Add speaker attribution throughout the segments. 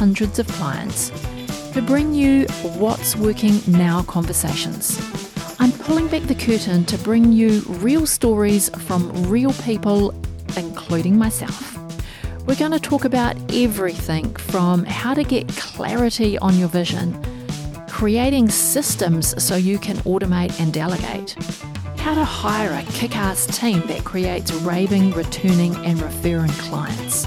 Speaker 1: hundreds of clients to bring you what's working now conversations. I'm pulling back the curtain to bring you real stories from real people, including myself. We're going to talk about everything from how to get clarity on your vision, creating systems so you can automate and delegate how to hire a kick ass team that creates raving, returning, and referring clients.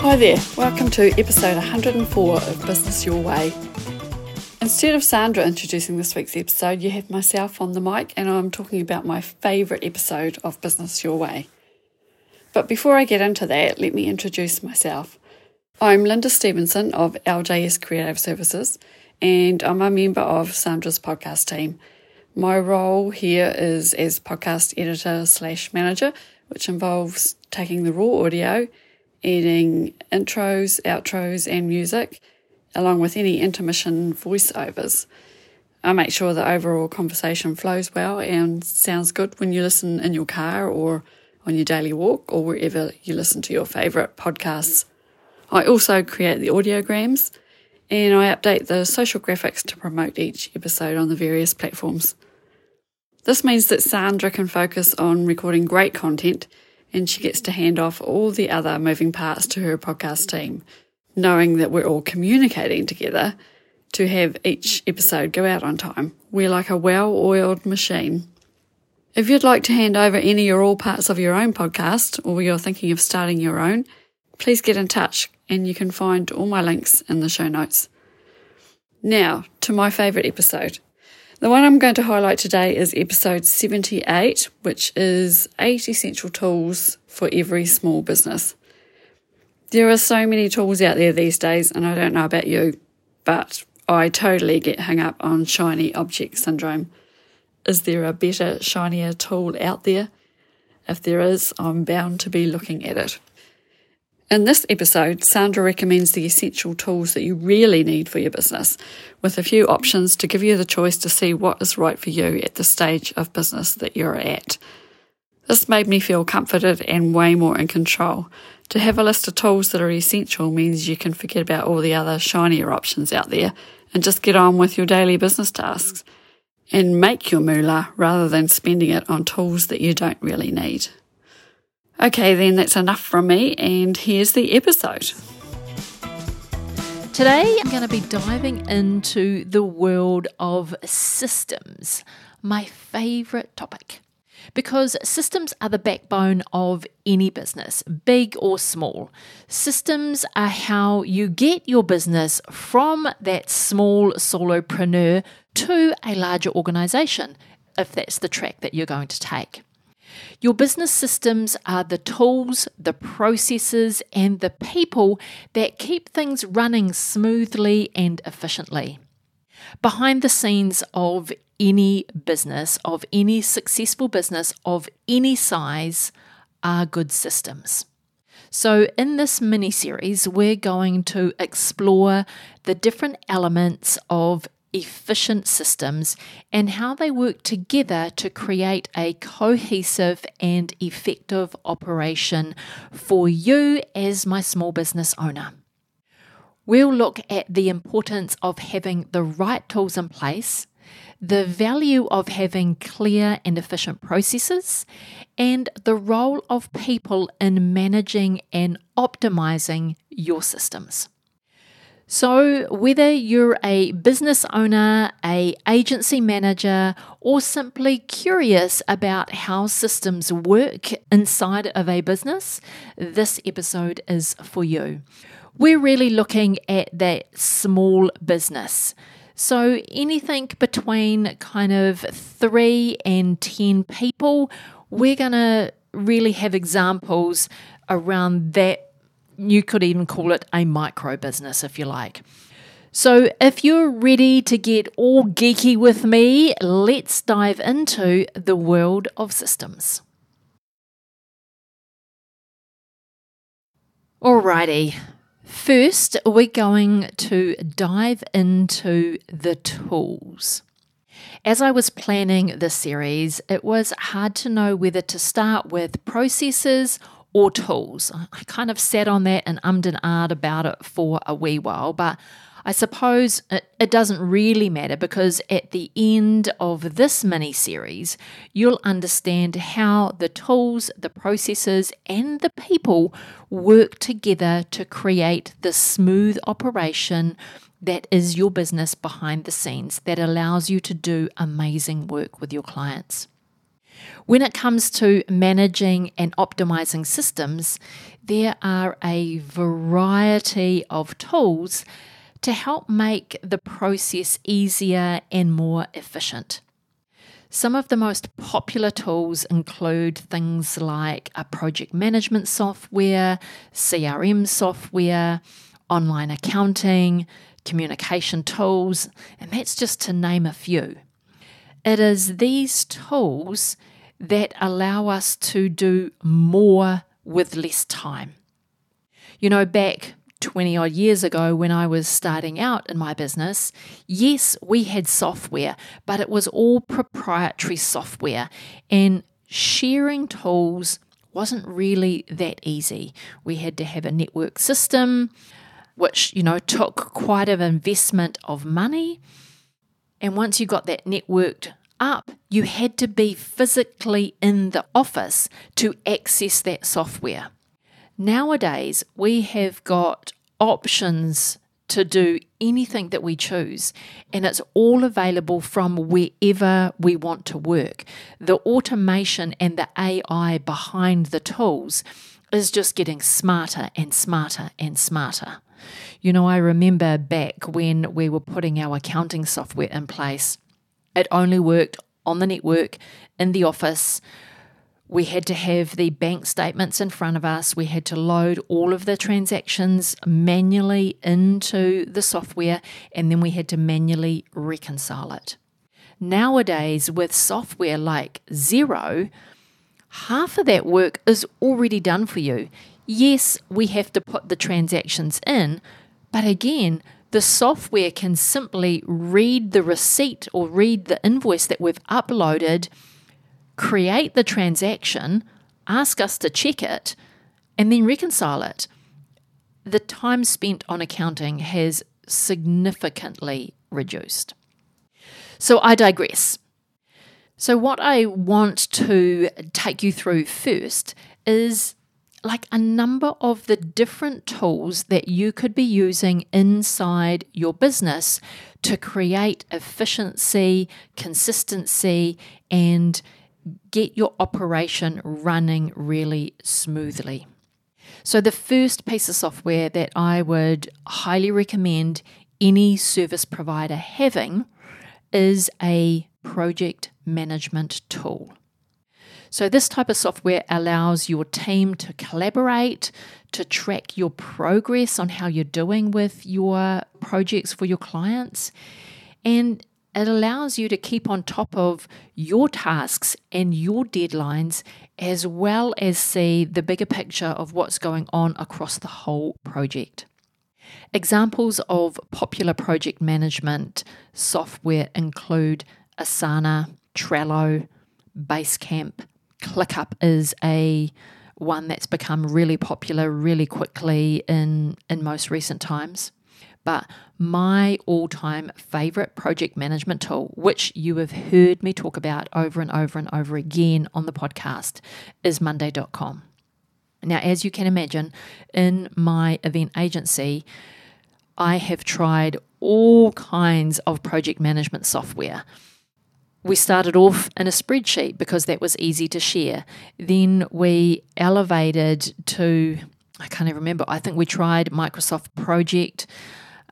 Speaker 2: Hi there, welcome to episode 104 of Business Your Way. Instead of Sandra introducing this week's episode, you have myself on the mic and I'm talking about my favourite episode of Business Your Way. But before I get into that, let me introduce myself. I'm Lynda Stevenson of LJS Creative Services and I'm a member of Sandra's podcast team. My role here is as podcast editor slash manager, which involves taking the raw audio adding intros, outros, and music, along with any intermission voiceovers. I make sure the overall conversation flows well and sounds good when you listen in your car or on your daily walk or wherever you listen to your favourite podcasts. I also create the audiograms and I update the social graphics to promote each episode on the various platforms. This means that Sandra can focus on recording great content and she gets to hand off all the other moving parts to her podcast team, knowing that we're all communicating together to have each episode go out on time. We're like a well oiled machine. If you'd like to hand over any or all parts of your own podcast, or you're thinking of starting your own, please get in touch and you can find all my links in the show notes. Now, to my favourite episode. The one I'm going to highlight today is episode 78, which is eight essential tools for every small business. There are so many tools out there these days, and I don't know about you, but I totally get hung up on shiny object syndrome. Is there a better, shinier tool out there? If there is, I'm bound to be looking at it. In this episode, Sandra recommends the essential tools that you really need for your business, with a few options to give you the choice to see what is right for you at the stage of business that you're at. This made me feel comforted and way more in control. To have a list of tools that are essential means you can forget about all the other shinier options out there and just get on with your daily business tasks and make your moolah rather than spending it on tools that you don't really need. Okay, then that's enough from me, and here's the episode.
Speaker 1: Today, I'm going to be diving into the world of systems, my favourite topic. Because systems are the backbone of any business, big or small. Systems are how you get your business from that small solopreneur to a larger organisation, if that's the track that you're going to take. Your business systems are the tools, the processes, and the people that keep things running smoothly and efficiently. Behind the scenes of any business, of any successful business of any size, are good systems. So, in this mini series, we're going to explore the different elements of efficient systems and how they work together to create a cohesive and effective operation for you as my small business owner. We'll look at the importance of having the right tools in place, the value of having clear and efficient processes, and the role of people in managing and optimizing your systems. So, whether you're a business owner, a agency manager, or simply curious about how systems work inside of a business, this episode is for you. We're really looking at that small business. So, anything between kind of three and 10 people, we're going to really have examples around that you could even call it a micro business if you like. So, if you're ready to get all geeky with me, let's dive into the world of systems. Alrighty, first we're going to dive into the tools. As I was planning this series, it was hard to know whether to start with processes or tools. I kind of sat on that and ummed and ahed about it for a wee while, but I suppose it, it doesn't really matter because at the end of this mini series, you'll understand how the tools, the processes, and the people work together to create the smooth operation that is your business behind the scenes that allows you to do amazing work with your clients. When it comes to managing and optimizing systems, there are a variety of tools to help make the process easier and more efficient. Some of the most popular tools include things like a project management software, CRM software, online accounting, communication tools, and that's just to name a few. It is these tools that allow us to do more with less time. You know, back 20 odd years ago when I was starting out in my business, yes, we had software, but it was all proprietary software, and sharing tools wasn't really that easy. We had to have a network system, which, you know, took quite an investment of money. And once you got that networked up, you had to be physically in the office to access that software. Nowadays, we have got options to do anything that we choose, and it's all available from wherever we want to work. The automation and the AI behind the tools is just getting smarter and smarter and smarter. You know, I remember back when we were putting our accounting software in place it only worked on the network in the office. We had to have the bank statements in front of us. We had to load all of the transactions manually into the software, and then we had to manually reconcile it. Nowadays, with software like Xero, half of that work is already done for you. Yes, we have to put the transactions in, but again, the software can simply read the receipt or read the invoice that we've uploaded, create the transaction, ask us to check it, and then reconcile it. The time spent on accounting has significantly reduced. So I digress. So, what I want to take you through first is like a number of the different tools that you could be using inside your business to create efficiency, consistency, and get your operation running really smoothly. So, the first piece of software that I would highly recommend any service provider having is a project management tool. So, this type of software allows your team to collaborate, to track your progress on how you're doing with your projects for your clients, and it allows you to keep on top of your tasks and your deadlines, as well as see the bigger picture of what's going on across the whole project. Examples of popular project management software include Asana, Trello, Basecamp, ClickUp is a one that's become really popular really quickly in in most recent times. But my all-time favorite project management tool, which you have heard me talk about over and over and over again on the podcast, is monday.com. Now, as you can imagine, in my event agency, I have tried all kinds of project management software. We started off in a spreadsheet because that was easy to share. Then we elevated to, I can't even remember, I think we tried Microsoft Project.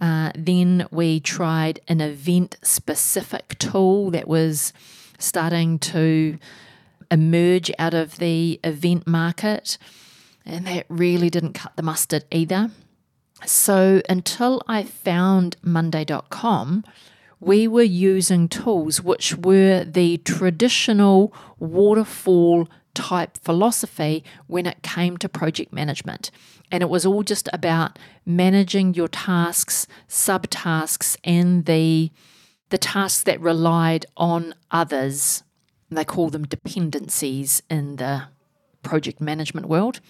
Speaker 1: Uh, then we tried an event specific tool that was starting to emerge out of the event market, and that really didn't cut the mustard either. So until I found Monday.com, we were using tools which were the traditional waterfall type philosophy when it came to project management. And it was all just about managing your tasks, subtasks, and the, the tasks that relied on others. They call them dependencies in the project management world.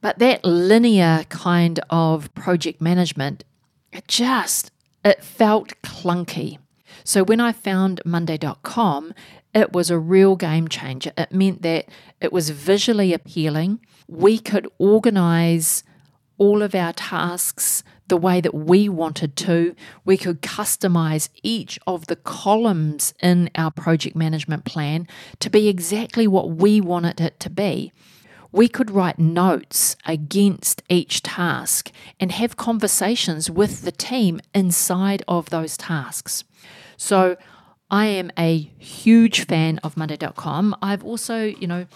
Speaker 1: But that linear kind of project management, it just it felt clunky. So when I found monday.com, it was a real game changer. It meant that it was visually appealing. We could organize all of our tasks the way that we wanted to. We could customize each of the columns in our project management plan to be exactly what we wanted it to be we could write notes against each task and have conversations with the team inside of those tasks. So I am a huge fan of Monday.com. I've also, you know,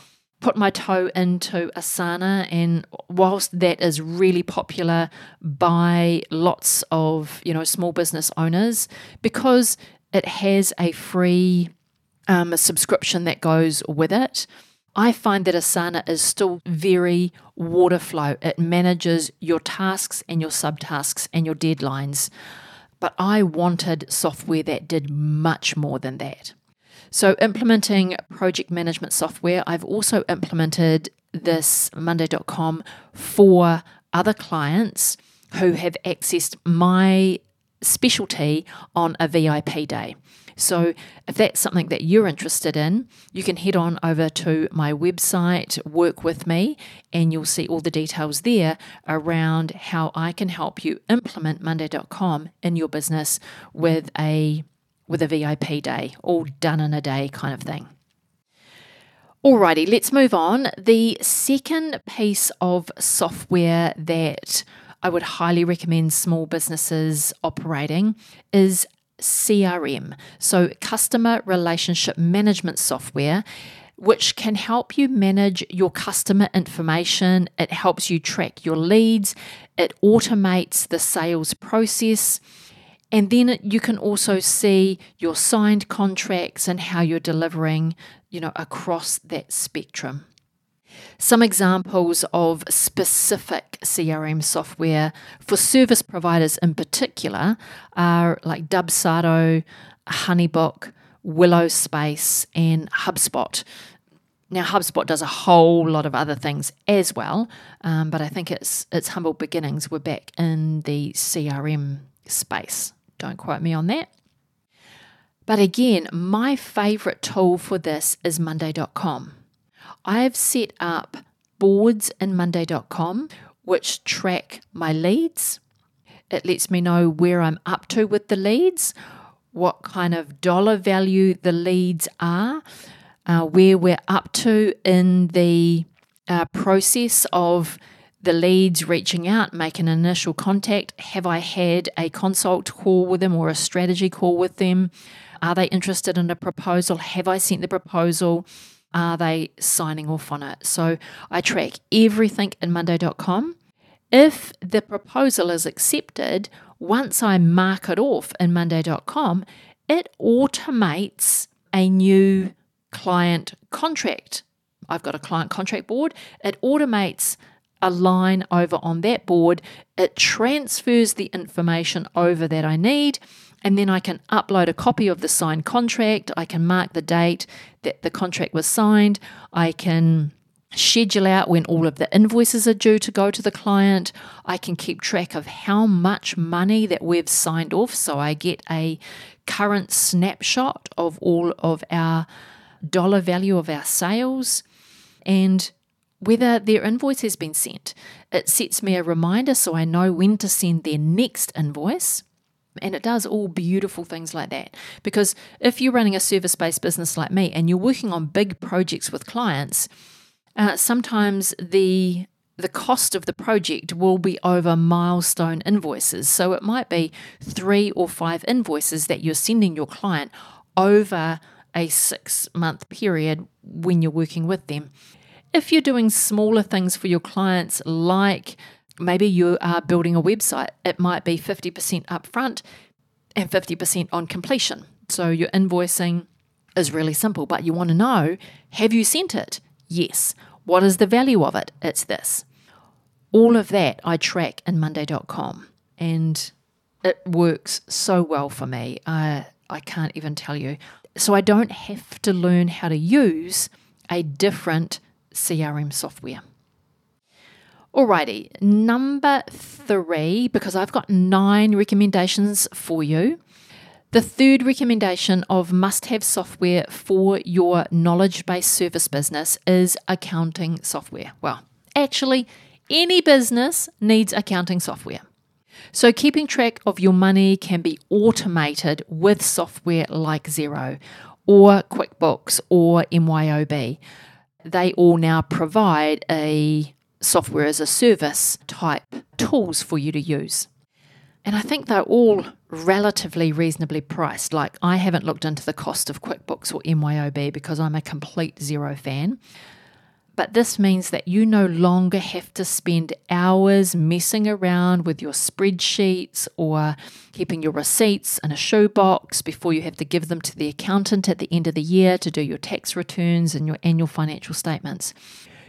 Speaker 1: put my toe into Asana, and whilst that is really popular by lots of, you know, small business owners, because it has a free um, subscription that goes with it. I find that Asana is still very water flow. It manages your tasks and your subtasks and your deadlines. But I wanted software that did much more than that. So, implementing project management software, I've also implemented this Monday.com for other clients who have accessed my specialty on a VIP day. So, if that's something that you're interested in, you can head on over to my website, work with me, and you'll see all the details there around how I can help you implement Monday.com in your business with a with a VIP day, all done in a day kind of thing. Alrighty, let's move on. The second piece of software that I would highly recommend small businesses operating is CRM, so customer relationship management software, which can help you manage your customer information. It helps you track your leads, it automates the sales process. And then you can also see your signed contracts and how you're delivering, you know, across that spectrum. Some examples of specific CRM software for service providers in particular are like Dubsado, Honeybook, Willow Space, and HubSpot. Now, HubSpot does a whole lot of other things as well, um, but I think its its humble beginnings were back in the CRM space. Don't quote me on that. But again, my favorite tool for this is Monday.com. I've set up boards in Monday.com which track my leads. It lets me know where I'm up to with the leads, what kind of dollar value the leads are, uh, where we're up to in the uh, process of the leads reaching out, making an initial contact. Have I had a consult call with them or a strategy call with them? Are they interested in a proposal? Have I sent the proposal? Are they signing off on it? So I track everything in Monday.com. If the proposal is accepted, once I mark it off in Monday.com, it automates a new client contract. I've got a client contract board. It automates a line over on that board. It transfers the information over that I need and then I can upload a copy of the signed contract. I can mark the date that the contract was signed. I can schedule out when all of the invoices are due to go to the client. I can keep track of how much money that we've signed off so I get a current snapshot of all of our dollar value of our sales. And whether their invoice has been sent. It sets me a reminder so I know when to send their next invoice. And it does all beautiful things like that. Because if you're running a service based business like me and you're working on big projects with clients, uh, sometimes the the cost of the project will be over milestone invoices. So it might be three or five invoices that you're sending your client over a six month period when you're working with them. If you're doing smaller things for your clients, like maybe you are building a website, it might be 50% upfront and 50% on completion. So your invoicing is really simple, but you want to know have you sent it? Yes. What is the value of it? It's this. All of that I track in Monday.com and it works so well for me. I, I can't even tell you. So I don't have to learn how to use a different CRM software. Alrighty, number three, because I've got nine recommendations for you. The third recommendation of must have software for your knowledge based service business is accounting software. Well, actually, any business needs accounting software. So, keeping track of your money can be automated with software like Xero or QuickBooks or MYOB. They all now provide a software as a service type tools for you to use. And I think they're all relatively reasonably priced. Like, I haven't looked into the cost of QuickBooks or MYOB because I'm a complete Xero fan. But this means that you no longer have to spend hours messing around with your spreadsheets or keeping your receipts in a shoebox before you have to give them to the accountant at the end of the year to do your tax returns and your annual financial statements.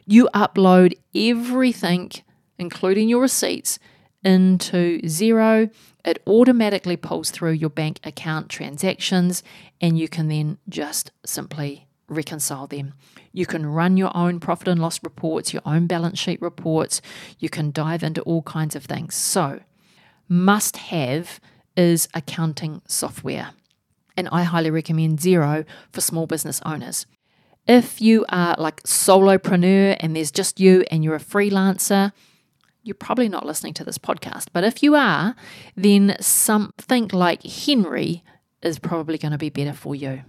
Speaker 1: You upload everything, including your receipts, into Xero. It automatically pulls through your bank account transactions, and you can then just simply reconcile them. You can run your own profit and loss reports, your own balance sheet reports. You can dive into all kinds of things. So, must have is accounting software. And I highly recommend Xero for small business owners. If you are like solopreneur and there's just you and you're a freelancer, you're probably not listening to this podcast. But if you are, then something like Hnry is probably going to be better for you.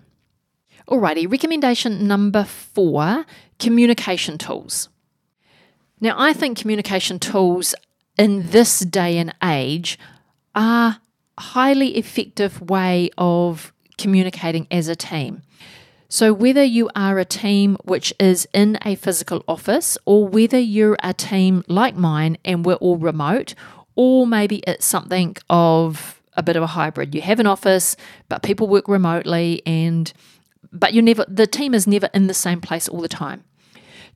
Speaker 1: Alrighty, recommendation number four communication tools. Now, I think communication tools in this day and age are a highly effective way of communicating as a team. So, whether you are a team which is in a physical office, or whether you're a team like mine and we're all remote, or maybe it's something of a bit of a hybrid. You have an office, but people work remotely and but you never the team is never in the same place all the time.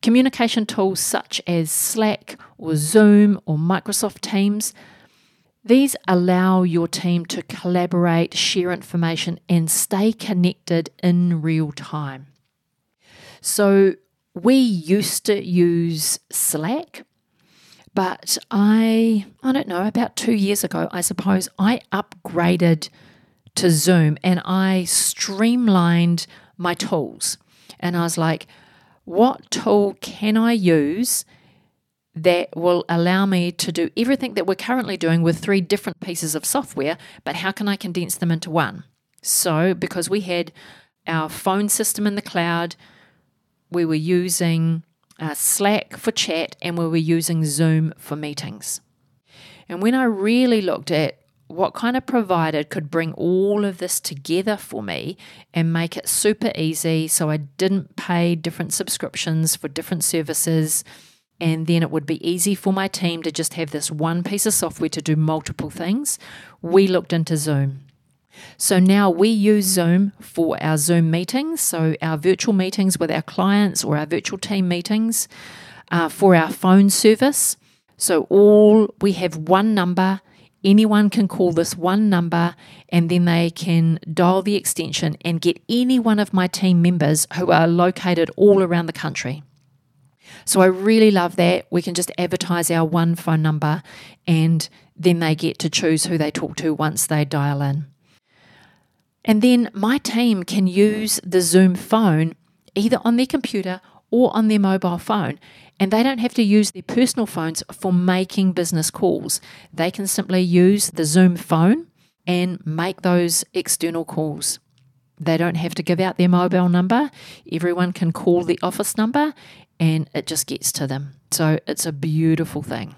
Speaker 1: Communication tools such as Slack or Zoom or Microsoft Teams these allow your team to collaborate, share information, and stay connected in real time. So, we used to use Slack, but I, I don't know, about two years ago, I suppose, I upgraded to Zoom and I streamlined my tools. And I was like, what tool can I use that will allow me to do everything that we're currently doing with three different pieces of software, but how can I condense them into one? So, because we had our phone system in the cloud, we were using uh, Slack for chat, and we were using Zoom for meetings. And when I really looked at what kind of provider could bring all of this together for me and make it super easy so I didn't pay different subscriptions for different services. And then it would be easy for my team to just have this one piece of software to do multiple things. We looked into Zoom. So now we use Zoom for our Zoom meetings, so our virtual meetings with our clients or our virtual team meetings, uh, for our phone service. So all we have one number Anyone can call this one number and then they can dial the extension and get any one of my team members who are located all around the country. So I really love that. We can just advertise our one phone number and then they get to choose who they talk to once they dial in. And then my team can use the Zoom phone either on their computer or on their mobile phone. And they don't have to use their personal phones for making business calls. They can simply use the Zoom phone and make those external calls. They don't have to give out their mobile number. Everyone can call the office number and it just gets to them. So it's a beautiful thing.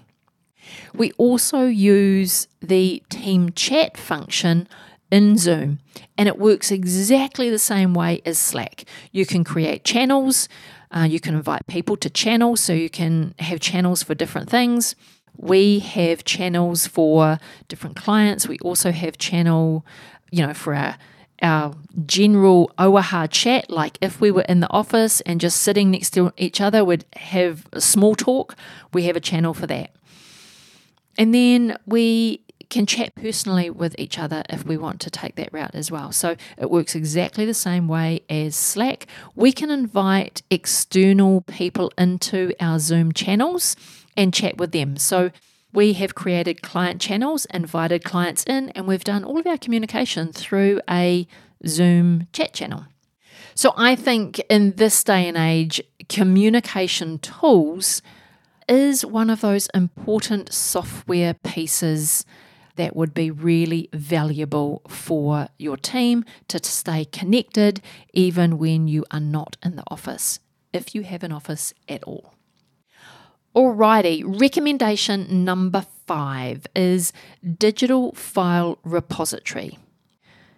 Speaker 1: We also use the team chat function in Zoom, and it works exactly the same way as Slack. You can create channels, uh, you can invite people to channels, so you can have channels for different things. We have channels for different clients. We also have channel, you know, for our our general oaha chat, like if we were in the office and just sitting next to each other, we'd have a small talk. We have a channel for that. And then we can chat personally with each other if we want to take that route as well. So it works exactly the same way as Slack. We can invite external people into our Zoom channels and chat with them. So we have created client channels, invited clients in, and we've done all of our communication through a Zoom chat channel. So I think in this day and age, communication tools is one of those important software pieces that would be really valuable for your team to stay connected even when you are not in the office, if you have an office at all. Alrighty, recommendation number five is digital file repository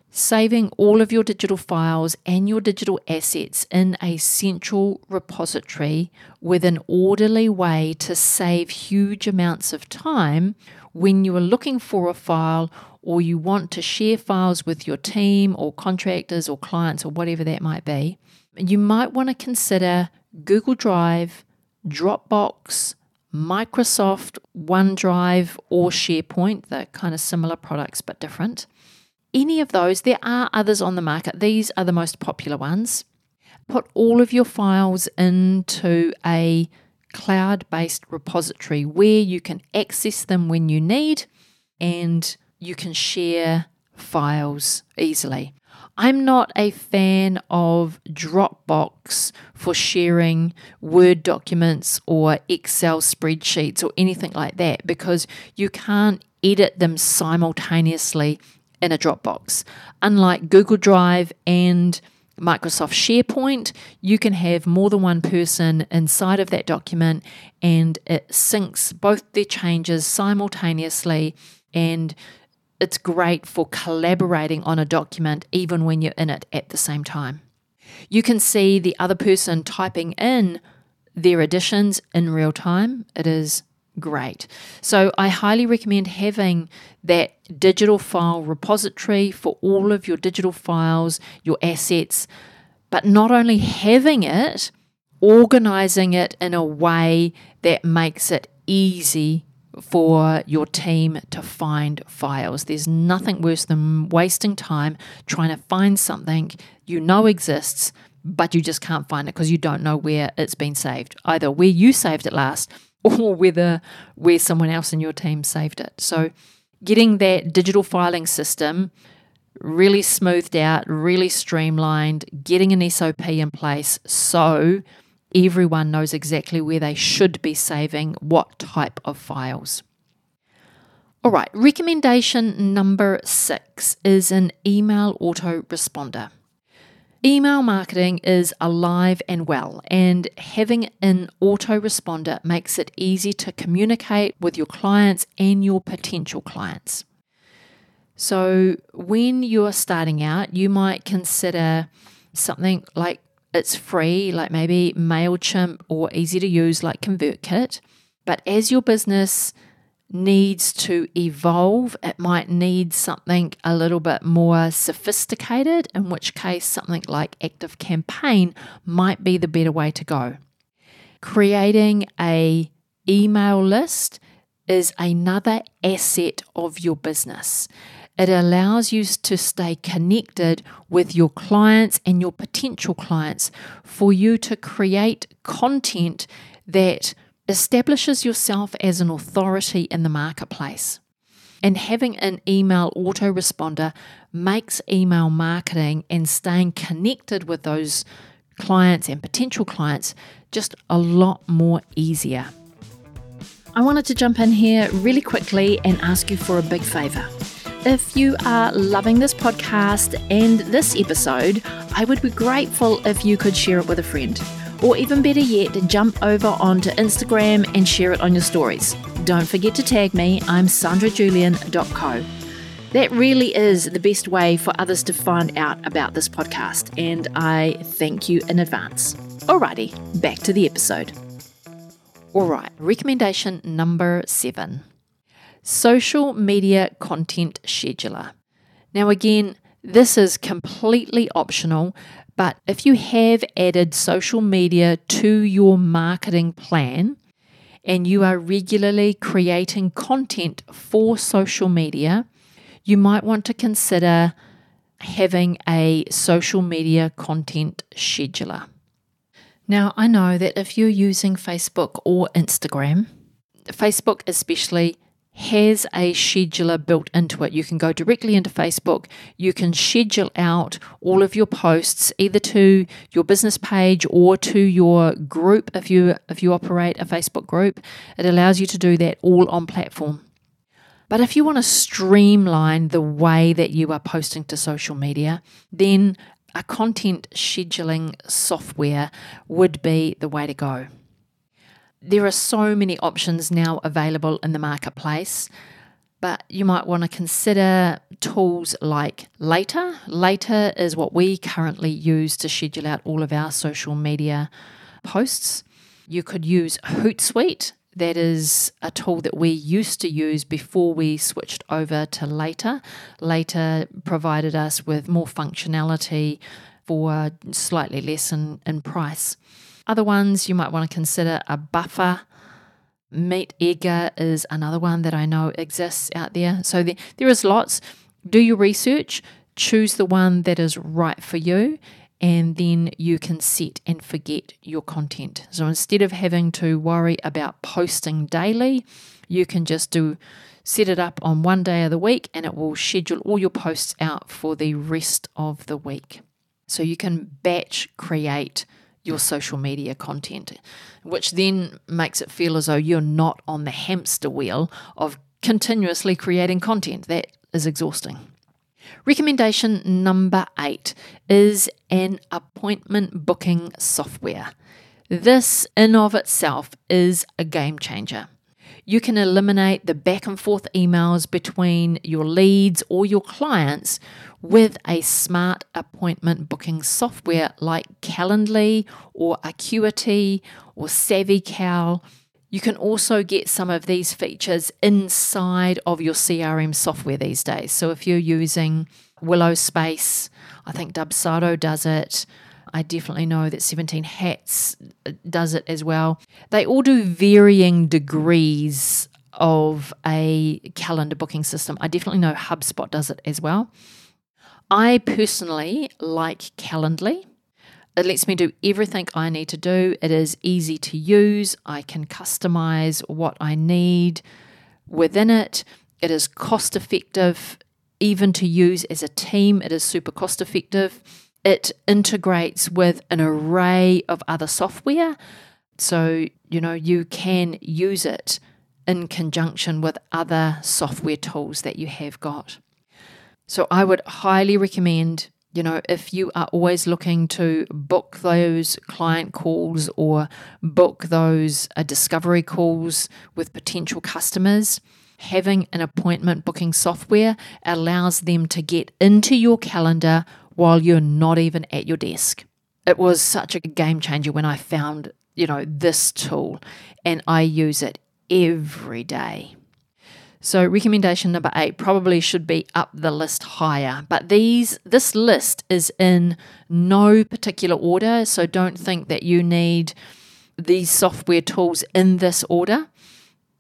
Speaker 1: saving all of your digital files and your digital assets in a central repository with an orderly way to save huge amounts of time when you are looking for a file or you want to share files with your team or contractors or clients or whatever that might be. You might want to consider Google Drive, Dropbox, Microsoft OneDrive, or SharePoint. They're kind of similar products but different any of those, there are others on the market. These are the most popular ones. Put all of your files into a cloud based repository where you can access them when you need and you can share files easily. I'm not a fan of Dropbox for sharing Word documents or Excel spreadsheets or anything like that because you can't edit them simultaneously in a Dropbox. Unlike Google Drive and Microsoft SharePoint, you can have more than one person inside of that document and it syncs both their changes simultaneously and it's great for collaborating on a document even when you're in it at the same time. You can see the other person typing in their additions in real time. It is great. So I highly recommend having that digital file repository for all of your digital files, your assets, but not only having it, organizing it in a way that makes it easy for your team to find files. There's nothing worse than wasting time trying to find something you know exists, but you just can't find it because you don't know where it's been saved, either where you saved it last or whether where someone else in your team saved it. So, getting that digital filing system really smoothed out, really streamlined, getting an SOP in place so everyone knows exactly where they should be saving what type of files. All right, recommendation number six is an email autoresponder. Email marketing is alive and well, and having an autoresponder makes it easy to communicate with your clients and your potential clients. So, when you're starting out, you might consider something like it's free, like maybe MailChimp, or easy to use, like ConvertKit. But as your business needs to evolve, it might need something a little bit more sophisticated, in which case, something like Active Campaign might be the better way to go. Creating a email list is another asset of your business. It allows you to stay connected with your clients and your potential clients for you to create content that establishes yourself as an authority in the marketplace. And having an email autoresponder makes email marketing and staying connected with those clients and potential clients just a lot more easier. I wanted to jump in here really quickly and ask you for a big favour. If you are loving this podcast and this episode, I would be grateful if you could share it with a friend. Or even better yet, jump over onto Instagram and share it on your stories. Don't forget to tag me, I'm sandrajulian.co. That really is the best way for others to find out about this podcast, and I thank you in advance. Alrighty, back to the episode. Alright, recommendation number seven social media content scheduler. Now, again, this is completely optional, but if you have added social media to your marketing plan and you are regularly creating content for social media, you might want to consider having a social media content scheduler. Now, I know that if you're using Facebook or Instagram, Facebook especially has a scheduler built into it. You can go directly into Facebook. You can schedule out all of your posts either to your business page or to your group if you if you operate a Facebook group. It allows you to do that all on platform. But if you want to streamline the way that you are posting to social media, then a content scheduling software would be the way to go. There are so many options now available in the marketplace, but you might want to consider tools like Later. Later is what we currently use to schedule out all of our social media posts. You could use Hootsuite that is a tool that we used to use before we switched over to Later. Later provided us with more functionality for slightly less in, in price. Other ones you might want to consider a buffer. Meat MeetEdgar is another one that I know exists out there. So there, there is lots. Do your research, choose the one that is right for you, and then you can set and forget your content. So instead of having to worry about posting daily, you can just do set it up on one day of the week and it will schedule all your posts out for the rest of the week. So you can batch create your social media content, which then makes it feel as though you're not on the hamster wheel of continuously creating content. That is exhausting. Recommendation number eight is an appointment booking software. This, in of itself, is a game changer. You can eliminate the back and forth emails between your leads or your clients with a smart appointment booking software like Calendly or Acuity or SavvyCal you can also get some of these features inside of your CRM software these days. So if you're using Willow Space, I think Dubsado does it. I definitely know that 17 Hats uh, does it as well. They all do varying degrees of a calendar booking system. I definitely know HubSpot does it as well. I personally like Calendly. It lets me do everything I need to do. It is easy to use. I can customize what I need within it. It is cost effective, even to use as a team. It is super cost effective. It integrates with an array of other software. So, you know, you can use it in conjunction with other software tools that you have got. So, I would highly recommend you know, if you are always looking to book those client calls or book those uh, discovery calls with potential customers, having an appointment booking software allows them to get into your calendar while you're not even at your desk. It was such a game changer when I found, you know, this tool and I use it every day. So recommendation number 8 probably should be up the list higher, but these this list is in no particular order, so don't think that you need these software tools in this order.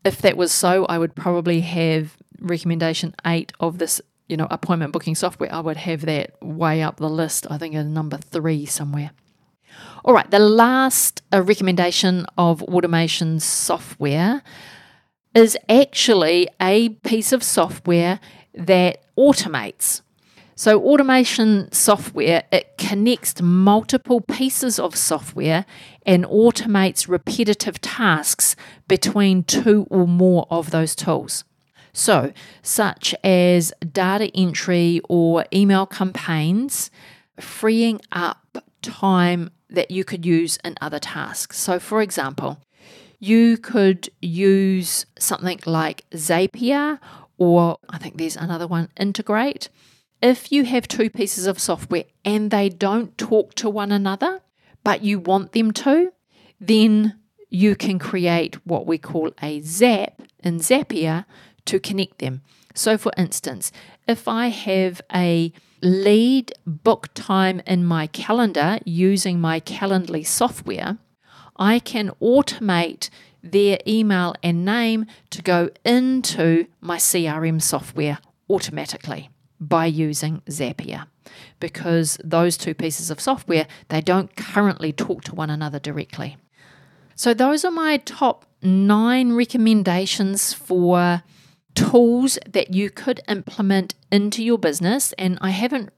Speaker 1: If that was so, I would probably have recommendation 8 of this, you know, appointment booking software. I would have that way up the list, I think in number 3 somewhere. All right, the last uh, recommendation of automation software is actually a piece of software that automates. So, automation software, it connects multiple pieces of software and automates repetitive tasks between two or more of those tools. So, such as data entry or email campaigns, freeing up time that you could use in other tasks. So, for example, you could use something like Zapier, or I think there's another one, Integromat if you have two pieces of software and they don't talk to one another, but you want them to, then you can create what we call a zap in Zapier to connect them. So, for instance, if I have a lead book time in my calendar using my Calendly software, I can automate their email and name to go into my CRM software automatically by using Zapier because those two pieces of software they don't currently talk to one another directly. So those are my top 9 recommendations for tools that you could implement into your business and I haven't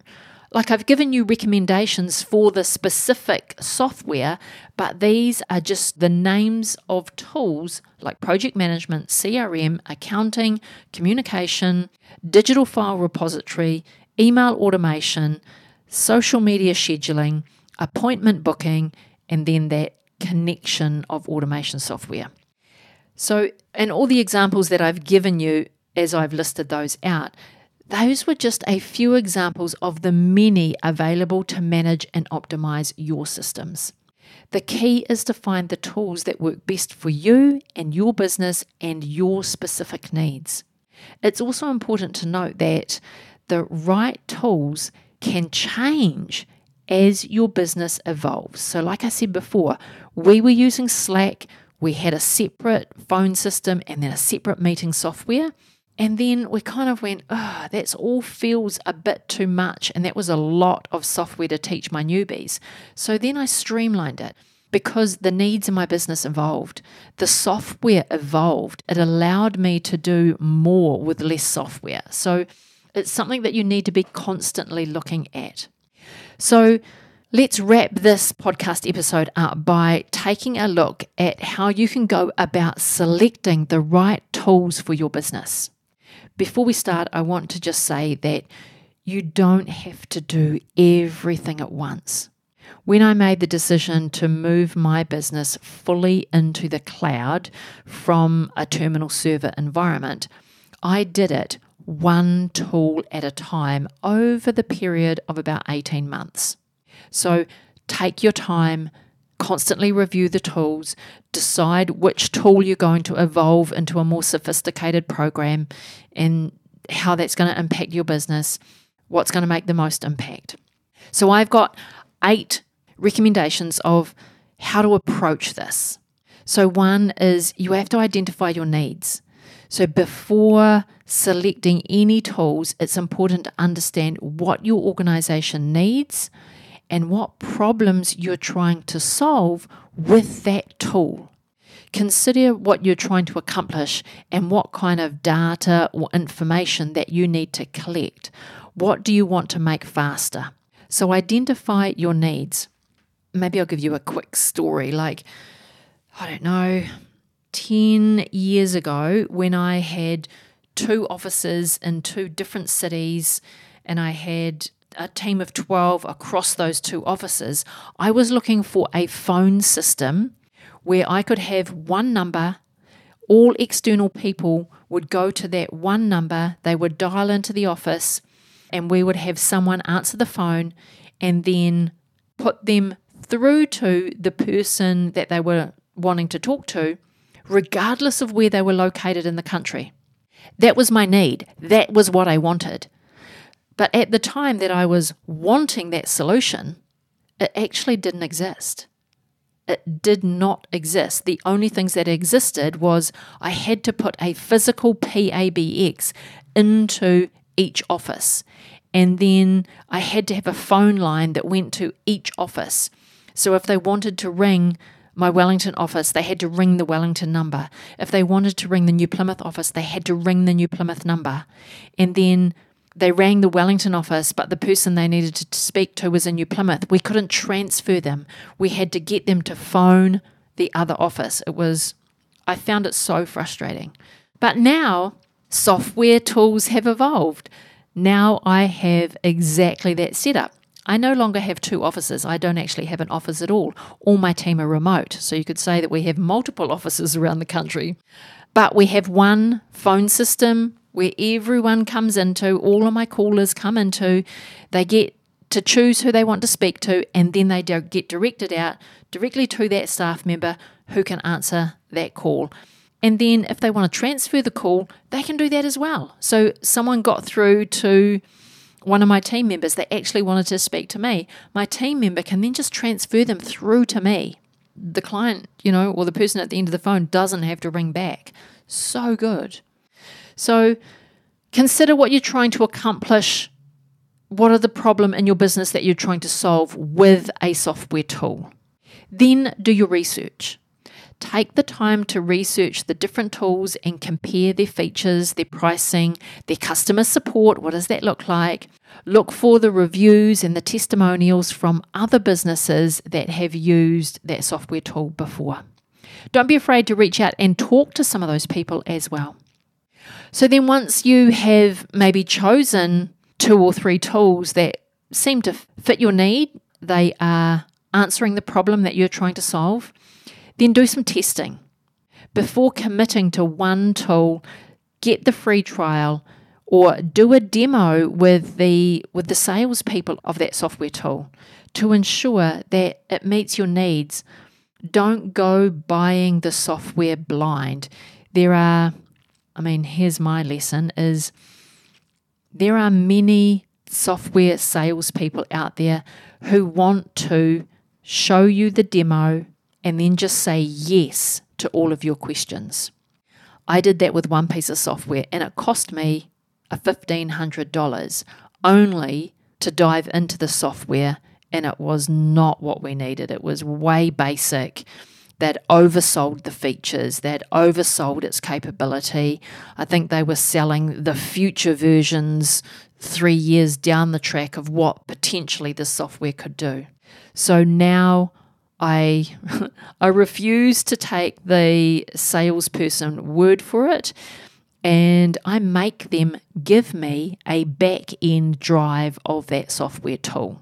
Speaker 1: like I've given you recommendations for the specific software, but these are just the names of tools like project management, CRM, accounting, communication, digital file repository, email automation, social media scheduling, appointment booking, and then that connection of automation software. So, and all the examples that I've given you as I've listed those out, those were just a few examples of the many available to manage and optimize your systems. The key is to find the tools that work best for you and your business and your specific needs. It's also important to note that the right tools can change as your business evolves. So, like I said before, we were using Slack, we had a separate phone system and then a separate meeting software. And then we kind of went, oh, that's all feels a bit too much. And that was a lot of software to teach my newbies. So then I streamlined it because the needs in my business evolved. The software evolved. It allowed me to do more with less software. So it's something that you need to be constantly looking at. So let's wrap this podcast episode up by taking a look at how you can go about selecting the right tools for your business. Before we start, I want to just say that you don't have to do everything at once. When I made the decision to move my business fully into the cloud from a terminal server environment, I did it one tool at a time over the period of about 18 months. So take your time, constantly review the tools, decide which tool you're going to evolve into a more sophisticated program and how that's going to impact your business, what's going to make the most impact. So I've got eight recommendations of how to approach this. So, one is you have to identify your needs. So, before selecting any tools, it's important to understand what your organization needs and what problems you're trying to solve with that tool. Consider what you're trying to accomplish and what kind of data or information that you need to collect. What do you want to make faster? So identify your needs. Maybe I'll give you a quick story. Like, I don't know, 10 years ago when I had two offices in two different cities and I had a team of 12 across those two offices, I was looking for a phone system where I could have one number. All external people would go to that one number, they would dial into the office, and we would have someone answer the phone and then put them through to the person that they were wanting to talk to, regardless of where they were located in the country. That was my need. That was what I wanted. But at the time that I was wanting that solution, it actually didn't exist. It did not exist. The only things that existed was I had to put a physical PABX into each office. And then I had to have a phone line that went to each office. So if they wanted to ring my Wellington office, they had to ring the Wellington number. If they wanted to ring the New Plymouth office, they had to ring the New Plymouth number. And then they rang the Wellington office, but the person they needed to speak to was in New Plymouth. We couldn't transfer them. We had to get them to phone the other office. It was, I found it so frustrating. But now software tools have evolved. Now I have exactly that setup. I no longer have two offices. I don't actually have an office at all. All my team are remote. So you could say that we have multiple offices around the country. But we have one phone system where everyone comes into, all of my callers come into. They get to choose who they want to speak to, and then they get directed out directly to that staff member who can answer that call. And then if they want to transfer the call, they can do that as well. So someone got through to one of my team members that actually wanted to speak to me. My team member can then just transfer them through to me. The client, you know, or the person at the end of the phone doesn't have to ring back. So good. So consider what you're trying to accomplish. What are the problem in your business that you're trying to solve with a software tool? Then do your research. Take the time to research the different tools and compare their features, their pricing, their customer support. What does that look like? Look for the reviews and the testimonials from other businesses that have used that software tool before. Don't be afraid to reach out and talk to some of those people as well. So then, once you have maybe chosen two or three tools that seem to fit your need, they are answering the problem that you're trying to solve, then do some testing. Before committing to one tool, get the free trial or do a demo with the with the salespeople of that software tool to ensure that it meets your needs. Don't go buying the software blind. There are, I mean, here's my lesson is there are many software salespeople out there who want to show you the demo, and then just say yes to all of your questions. I did that with one piece of software and it cost me a $1,500 only to dive into the software, and it was not what we needed. It was way basic. That oversold the features, that oversold its capability. I think they were selling the future versions three years down the track of what potentially the software could do. So now I I refuse to take the salesperson word for it and I make them give me a back end drive of that software tool.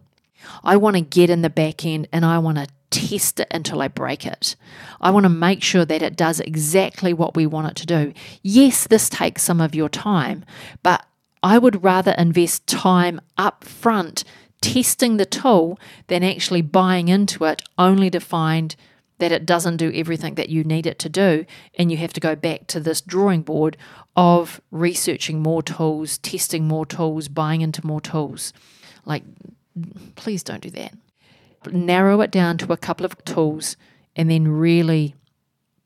Speaker 1: I want to get in the back end and I want to test it until I break it. I want to make sure that it does exactly what we want it to do. Yes, this takes some of your time, but I would rather invest time up front testing the tool than actually buying into it only to find that it doesn't do everything that you need it to do. And you have to go back to this drawing board of researching more tools, testing more tools, buying into more tools. Like, please don't do that. Narrow it down to a couple of tools and then really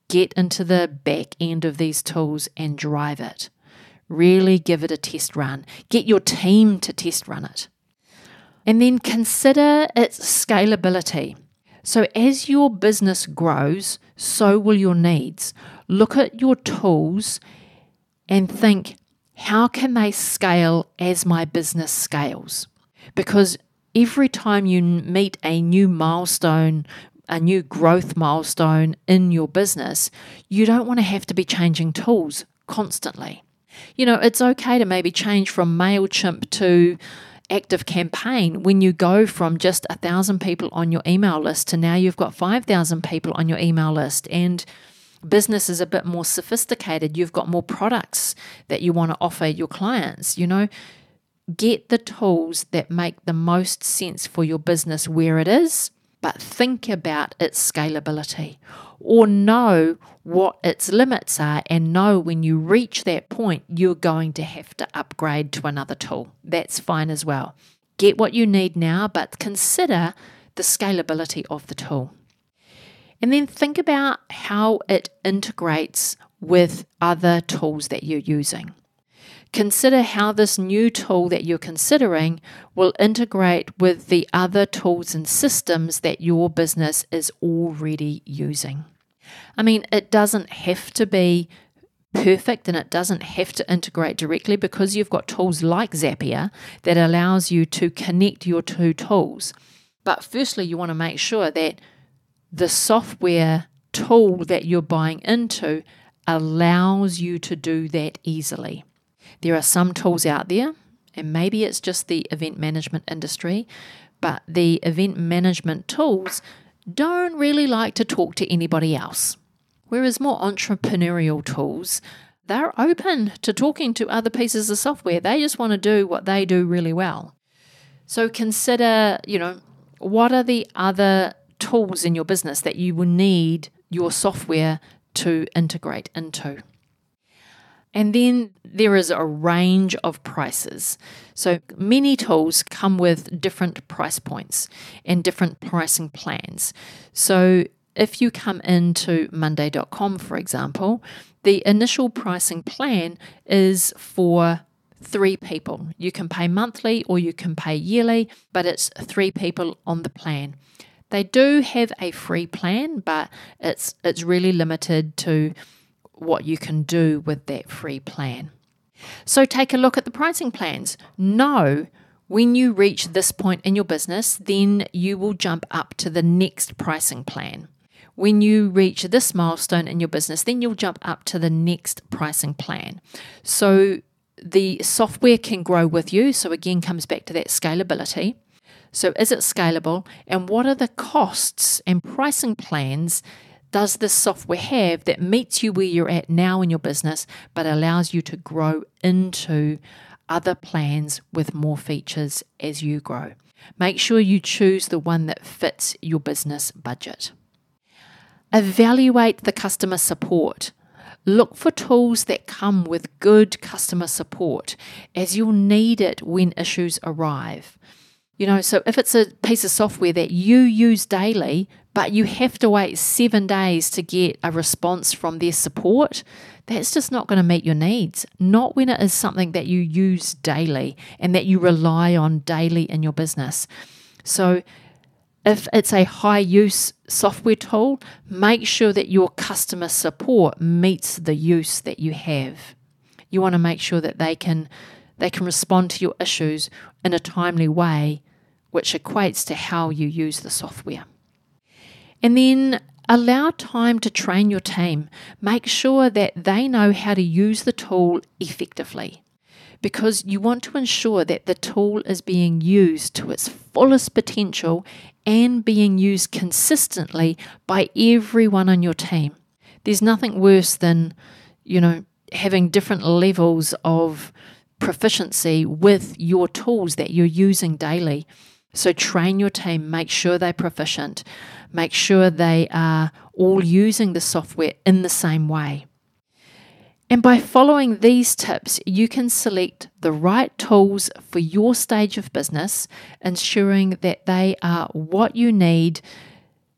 Speaker 1: get into the back end of these tools and drive it. Really give it a test run. Get your team to test run it. And then consider its scalability. So, as your business grows, so will your needs. Look at your tools and think, how can they scale as my business scales? Because every time you meet a new milestone, a new growth milestone in your business, you don't want to have to be changing tools constantly. You know, it's okay to maybe change from MailChimp to ActiveCampaign when you go from just a thousand people on your email list to now you've got 5,000 people on your email list and business is a bit more sophisticated. You've got more products that you want to offer your clients. You know, get the tools that make the most sense for your business where it is, but think about its scalability or know what its limits are and know when you reach that point, you're going to have to upgrade to another tool. That's fine as well. Get what you need now, but consider the scalability of the tool. And then think about how it integrates with other tools that you're using. Consider how this new tool that you're considering will integrate with the other tools and systems that your business is already using. I mean, it doesn't have to be perfect and it doesn't have to integrate directly because you've got tools like Zapier that allows you to connect your two tools. But firstly, you want to make sure that the software tool that you're buying into allows you to do that easily. There are some tools out there, and maybe it's just the event management industry, but the event management tools don't really like to talk to anybody else. Whereas more entrepreneurial tools, they're open to talking to other pieces of software. They just want to do what they do really well. So consider, you know, what are the other tools in your business that you will need your software to integrate into? And then there is a range of prices. So many tools come with different price points and different pricing plans. So if you come into Monday.com, for example, the initial pricing plan is for three people. You can pay monthly or you can pay yearly, but it's three people on the plan. They do have a free plan, but it's it's really limited to what you can do with that free plan. So take a look at the pricing plans. Know when you reach this point in your business, then you will jump up to the next pricing plan. When you reach this milestone in your business, then you'll jump up to the next pricing plan. So the software can grow with you. So again, comes back to that scalability. So is it scalable? And what are the costs and pricing plans does this software have that meets you where you're at now in your business, but allows you to grow into other plans with more features as you grow? Make sure you choose the one that fits your business budget. Evaluate the customer support. Look for tools that come with good customer support, as you'll need it when issues arrive. You know, so if it's a piece of software that you use daily, but you have to wait seven days to get a response from their support, that's just not going to meet your needs. Not when it is something that you use daily and that you rely on daily in your business. So, if it's a high use software tool, make sure that your customer support meets the use that you have. You want to make sure that they can they can respond to your issues in a timely way, which equates to how you use the software. And then allow time to train your team. Make sure that they know how to use the tool effectively because you want to ensure that the tool is being used to its fullest potential and being used consistently by everyone on your team. There's nothing worse than, you know, having different levels of proficiency with your tools that you're using daily. So train your team, make sure they're proficient, make sure they are all using the software in the same way. And by following these tips, you can select the right tools for your stage of business, ensuring that they are what you need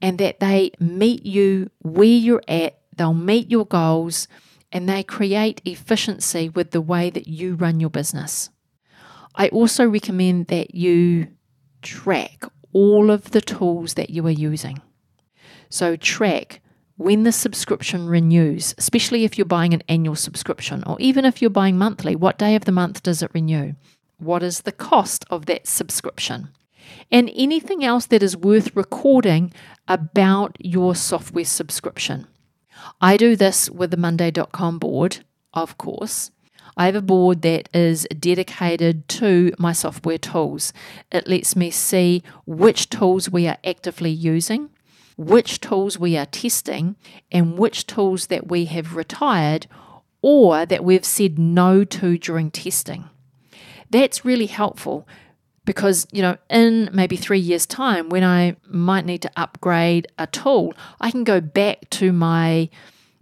Speaker 1: and that they meet you where you're at, they'll meet your goals, and they create efficiency with the way that you run your business. I also recommend that you track all of the tools that you are using. So, track when the subscription renews, especially if you're buying an annual subscription, or even if you're buying monthly, what day of the month does it renew? What is the cost of that subscription? And anything else that is worth recording about your software subscription. I do this with the Monday.com board, of course. I have a board that is dedicated to my software tools. It lets me see which tools we are actively using, which tools we are testing, and which tools that we have retired or that we've said no to during testing. That's really helpful because, you know, in maybe three years' time, when I might need to upgrade a tool, I can go back to my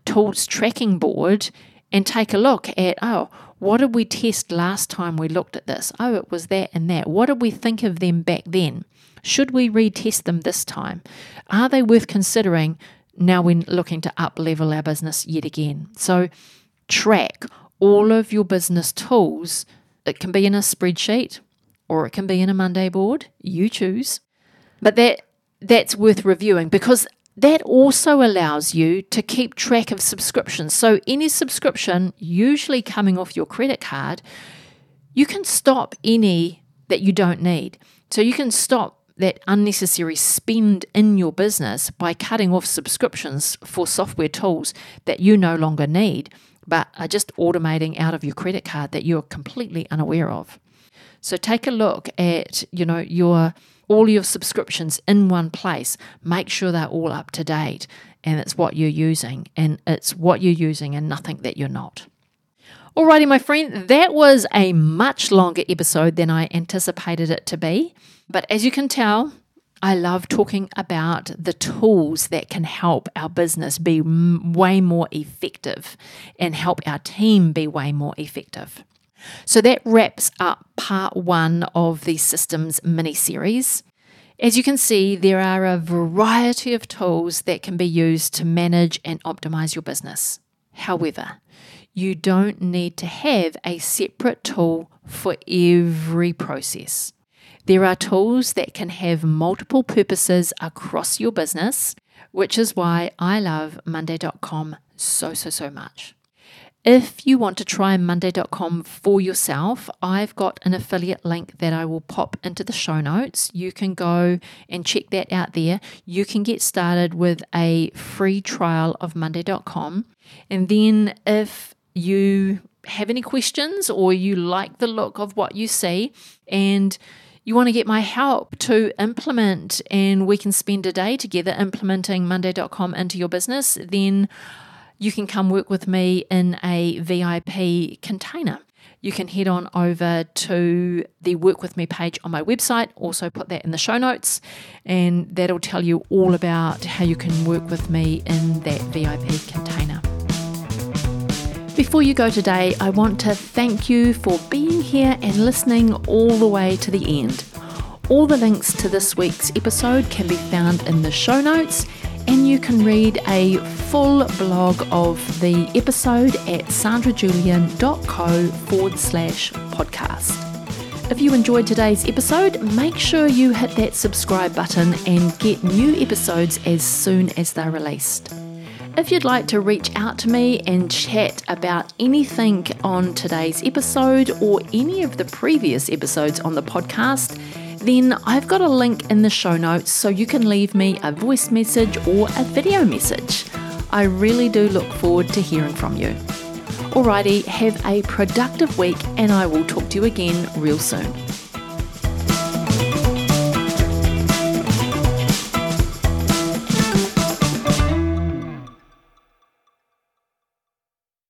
Speaker 1: tools tracking board and take a look at, oh, what did we test last time we looked at this? Oh, it was that and that. What did we think of them back then? Should we retest them this time? Are they worth considering now we're looking to up level our business yet again? So, track all of your business tools. It can be in a spreadsheet or it can be in a Monday board. You choose. But that that's worth reviewing because that also allows you to keep track of subscriptions. So, any subscription, usually coming off your credit card, you can stop any that you don't need. So, you can stop that unnecessary spend in your business by cutting off subscriptions for software tools that you no longer need, but are just automating out of your credit card that you're completely unaware of. So take a look at, you know, your all your subscriptions in one place. Make sure they're all up to date and it's what you're using and it's what you're using and nothing that you're not. Alrighty, my friend, that was a much longer episode than I anticipated it to be. But as you can tell, I love talking about the tools that can help our business be way more effective and help our team be way more effective. So that wraps up part one of the systems mini series. As you can see, there are a variety of tools that can be used to manage and optimize your business. However, you don't need to have a separate tool for every process. There are tools that can have multiple purposes across your business, which is why I love Monday.com so, so, so much. If you want to try Monday.com for yourself, I've got an affiliate link that I will pop into the show notes. You can go and check that out there. You can get started with a free trial of Monday.com. And then if you have any questions or you like the look of what you see and you want to get my help to implement and we can spend a day together implementing Monday.com into your business, then you can come work with me in a VIP container. You can head on over to the Work With Me page on my website, also put that in the show notes, and that'll tell you all about how you can work with me in that VIP container. Before you go today, I want to thank you for being here and listening all the way to the end. All the links to this week's episode can be found in the show notes and you can read a full blog of the episode at sandrajulian.co forward slash podcast. If you enjoyed today's episode, make sure you hit that subscribe button and get new episodes as soon as they're released. If you'd like to reach out to me and chat about anything on today's episode or any of the previous episodes on the podcast, then I've got a link in the show notes so you can leave me a voice message or a video message. I really do look forward to hearing from you. Alrighty, have a productive week and I will talk to you again real soon.